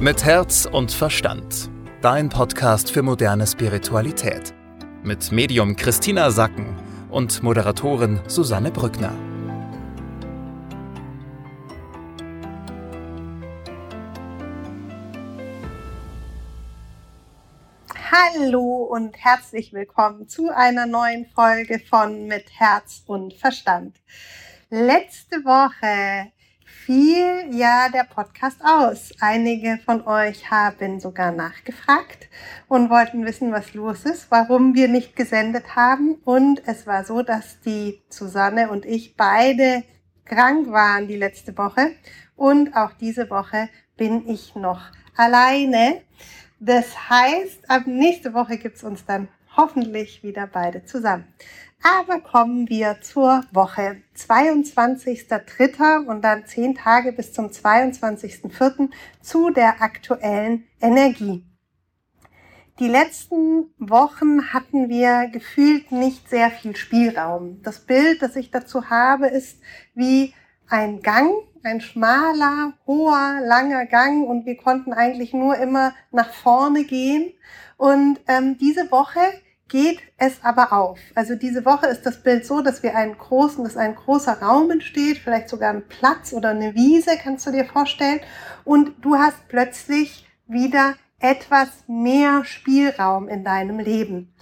Mit Herz und Verstand. Dein Podcast für moderne Spiritualität. Mit Medium Christina Sacken und Moderatorin Susanne Brückner. Hallo und herzlich willkommen zu einer neuen Folge von Mit Herz und Verstand. Letzte Woche fiel ja der Podcast aus. Einige von euch haben sogar nachgefragt und wollten wissen, was los ist, warum wir nicht gesendet haben. Und es war so, dass die Susanne und ich beide krank waren die letzte Woche. Und auch diese Woche bin ich noch alleine. Das heißt, ab nächste Woche gibt's uns dann hoffentlich wieder beide zusammen. Aber kommen wir zur Woche. 22.03. und dann zehn Tage bis zum 22.04. zu der aktuellen Energie. Die letzten Wochen hatten wir gefühlt nicht sehr viel Spielraum. Das Bild, das ich dazu habe, ist wie ein Gang, ein schmaler, hoher, langer Gang und wir konnten eigentlich nur immer nach vorne gehen. Und ähm, diese Woche geht es aber auf. Also diese Woche ist das Bild so, dass wir einen großen, dass ein großer Raum entsteht, vielleicht sogar ein Platz oder eine Wiese, kannst du dir vorstellen. Und du hast plötzlich wieder etwas mehr Spielraum in deinem Leben.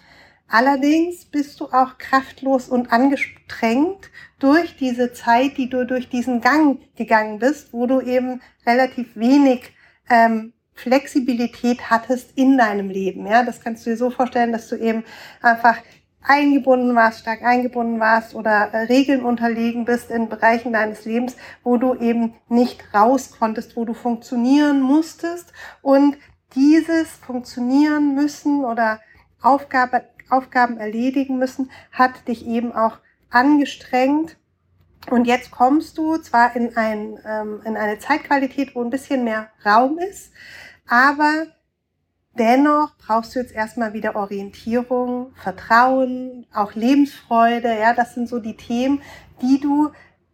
Allerdings bist du auch kraftlos und angestrengt durch diese Zeit, die du durch diesen Gang gegangen bist, wo du eben relativ wenig ähm, Flexibilität hattest in deinem Leben. Ja, das kannst du dir so vorstellen, dass du eben einfach eingebunden warst, stark eingebunden warst oder äh, Regeln unterlegen bist in Bereichen deines Lebens, wo du eben nicht raus konntest, wo du funktionieren musstest und dieses funktionieren müssen oder Aufgabe, Aufgaben erledigen müssen, hat dich eben auch angestrengt und jetzt kommst du zwar in, ein, ähm, in eine Zeitqualität, wo ein bisschen mehr Raum ist, aber dennoch brauchst du jetzt erstmal wieder Orientierung, Vertrauen, auch Lebensfreude. Ja, das sind so die Themen, die du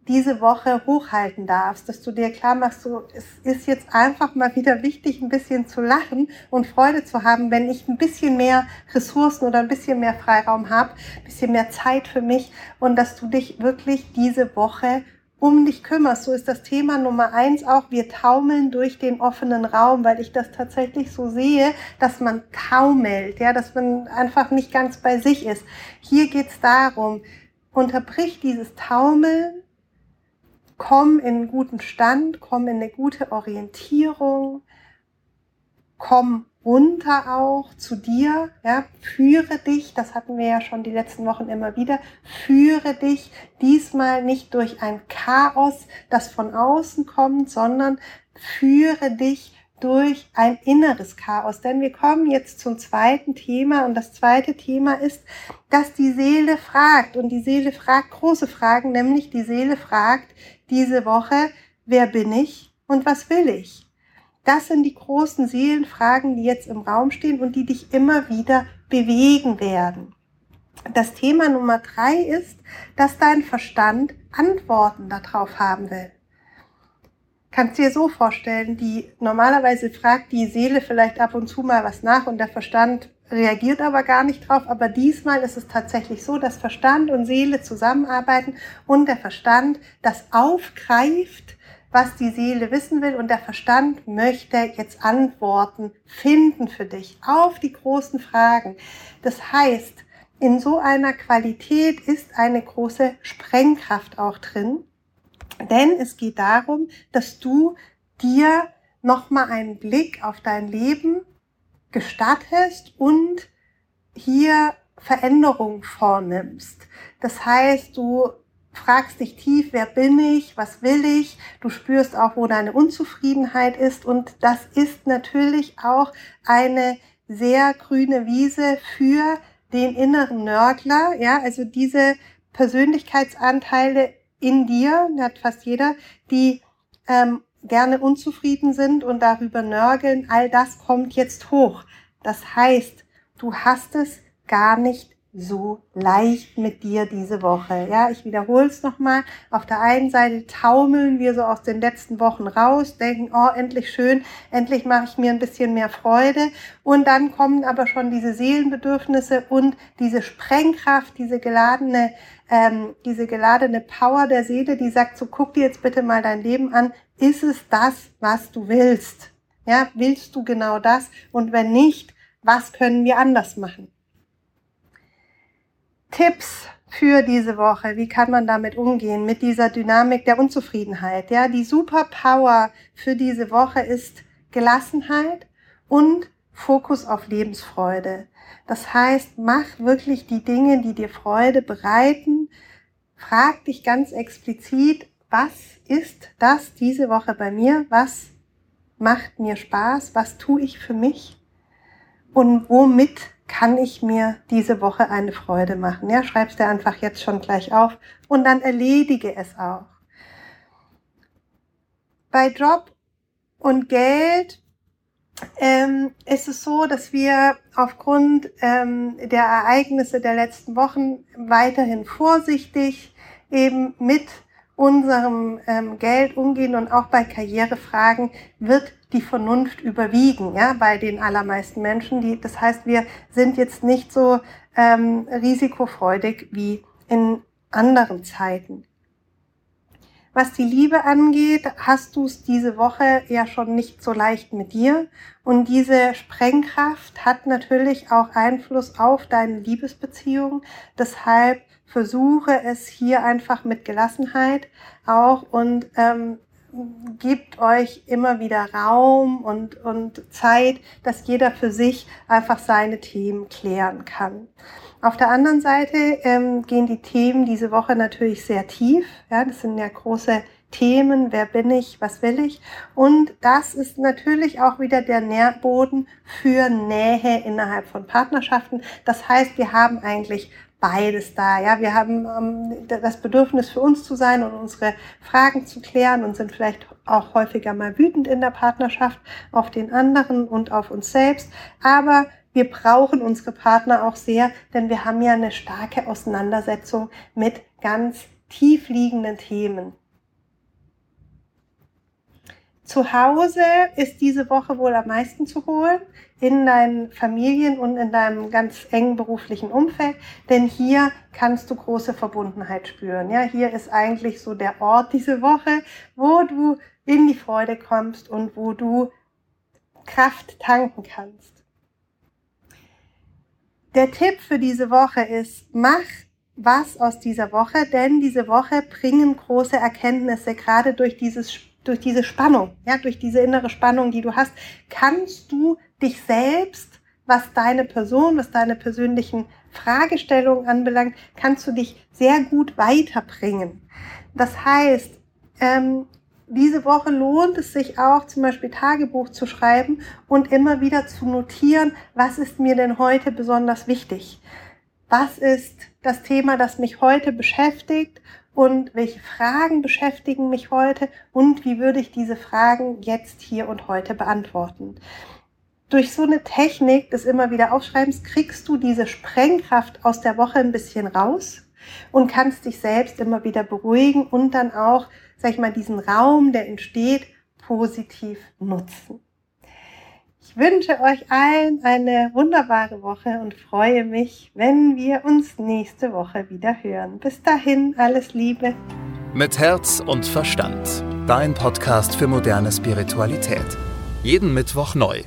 diese Woche hochhalten darfst, dass du dir klar machst, so, es ist jetzt einfach mal wieder wichtig, ein bisschen zu lachen und Freude zu haben, wenn ich ein bisschen mehr Ressourcen oder ein bisschen mehr Freiraum habe, ein bisschen mehr Zeit für mich und dass du dich wirklich diese Woche um dich kümmerst. So ist das Thema Nummer eins auch. Wir taumeln durch den offenen Raum, weil ich das tatsächlich so sehe, dass man taumelt, ja, dass man einfach nicht ganz bei sich ist. Hier geht's darum, unterbrich dieses Taumeln, komm in einen guten Stand, komm in eine gute Orientierung, komm runter auch zu dir, ja, führe dich, das hatten wir ja schon die letzten Wochen immer wieder, führe dich diesmal nicht durch ein Chaos, das von außen kommt, sondern führe dich durch ein inneres Chaos. Denn wir kommen jetzt zum zweiten Thema und das zweite Thema ist, dass die Seele fragt und die Seele fragt große Fragen, nämlich die Seele fragt diese Woche, wer bin ich und was will ich? Das sind die großen Seelenfragen, die jetzt im Raum stehen und die dich immer wieder bewegen werden. Das Thema Nummer drei ist, dass dein Verstand Antworten darauf haben will. Kannst dir so vorstellen, die normalerweise fragt die Seele vielleicht ab und zu mal was nach und der Verstand reagiert aber gar nicht drauf. Aber diesmal ist es tatsächlich so, dass Verstand und Seele zusammenarbeiten und der Verstand das aufgreift was die Seele wissen will und der Verstand möchte jetzt Antworten finden für dich auf die großen Fragen. Das heißt, in so einer Qualität ist eine große Sprengkraft auch drin, denn es geht darum, dass du dir nochmal einen Blick auf dein Leben gestattest und hier Veränderungen vornimmst. Das heißt, du fragst dich tief, wer bin ich, was will ich, du spürst auch, wo deine Unzufriedenheit ist. Und das ist natürlich auch eine sehr grüne Wiese für den inneren Nörgler, ja, also diese Persönlichkeitsanteile in dir, hat fast jeder, die ähm, gerne unzufrieden sind und darüber nörgeln, all das kommt jetzt hoch. Das heißt, du hast es gar nicht so leicht mit dir diese Woche. Ja, ich wiederhole es nochmal. Auf der einen Seite taumeln wir so aus den letzten Wochen raus, denken, oh, endlich schön, endlich mache ich mir ein bisschen mehr Freude. Und dann kommen aber schon diese Seelenbedürfnisse und diese Sprengkraft, diese geladene, ähm, diese geladene Power der Seele, die sagt, so guck dir jetzt bitte mal dein Leben an. Ist es das, was du willst? Ja, willst du genau das? Und wenn nicht, was können wir anders machen? Tipps für diese Woche. Wie kann man damit umgehen mit dieser Dynamik der Unzufriedenheit? Ja, die Superpower für diese Woche ist Gelassenheit und Fokus auf Lebensfreude. Das heißt, mach wirklich die Dinge, die dir Freude bereiten. Frag dich ganz explizit, was ist das diese Woche bei mir? Was macht mir Spaß? Was tue ich für mich? Und womit kann ich mir diese Woche eine Freude machen? Ja, schreib's dir einfach jetzt schon gleich auf und dann erledige es auch. Bei Job und Geld ähm, ist es so, dass wir aufgrund ähm, der Ereignisse der letzten Wochen weiterhin vorsichtig eben mit unserem ähm, Geld umgehen und auch bei Karrierefragen wird die Vernunft überwiegen, ja, bei den allermeisten Menschen. Die, das heißt, wir sind jetzt nicht so ähm, risikofreudig wie in anderen Zeiten. Was die Liebe angeht, hast du es diese Woche ja schon nicht so leicht mit dir. Und diese Sprengkraft hat natürlich auch Einfluss auf deine Liebesbeziehung. Deshalb versuche es hier einfach mit Gelassenheit auch und ähm, gebt euch immer wieder Raum und, und Zeit, dass jeder für sich einfach seine Themen klären kann. Auf der anderen Seite ähm, gehen die Themen diese Woche natürlich sehr tief. Ja, das sind ja große Themen. Wer bin ich? Was will ich? Und das ist natürlich auch wieder der Nährboden für Nähe innerhalb von Partnerschaften. Das heißt, wir haben eigentlich beides da. Ja, wir haben ähm, das Bedürfnis für uns zu sein und unsere Fragen zu klären und sind vielleicht auch häufiger mal wütend in der Partnerschaft auf den anderen und auf uns selbst. Aber wir brauchen unsere Partner auch sehr, denn wir haben ja eine starke Auseinandersetzung mit ganz tief liegenden Themen. Zu Hause ist diese Woche wohl am meisten zu holen, in deinen Familien und in deinem ganz engen beruflichen Umfeld, denn hier kannst du große Verbundenheit spüren. Ja, hier ist eigentlich so der Ort diese Woche, wo du in die Freude kommst und wo du Kraft tanken kannst. Der Tipp für diese Woche ist, mach was aus dieser Woche, denn diese Woche bringen große Erkenntnisse, gerade durch dieses durch diese Spannung, ja, durch diese innere Spannung, die du hast, kannst du dich selbst, was deine Person, was deine persönlichen Fragestellungen anbelangt, kannst du dich sehr gut weiterbringen. Das heißt, ähm, diese Woche lohnt es sich auch, zum Beispiel Tagebuch zu schreiben und immer wieder zu notieren, was ist mir denn heute besonders wichtig? Was ist das Thema, das mich heute beschäftigt und welche Fragen beschäftigen mich heute und wie würde ich diese Fragen jetzt hier und heute beantworten. Durch so eine Technik des immer wieder Aufschreibens kriegst du diese Sprengkraft aus der Woche ein bisschen raus und kannst dich selbst immer wieder beruhigen und dann auch, sag ich mal, diesen Raum, der entsteht, positiv nutzen. Ich wünsche euch allen eine wunderbare Woche und freue mich, wenn wir uns nächste Woche wieder hören. Bis dahin, alles Liebe. Mit Herz und Verstand. Dein Podcast für moderne Spiritualität. Jeden Mittwoch neu.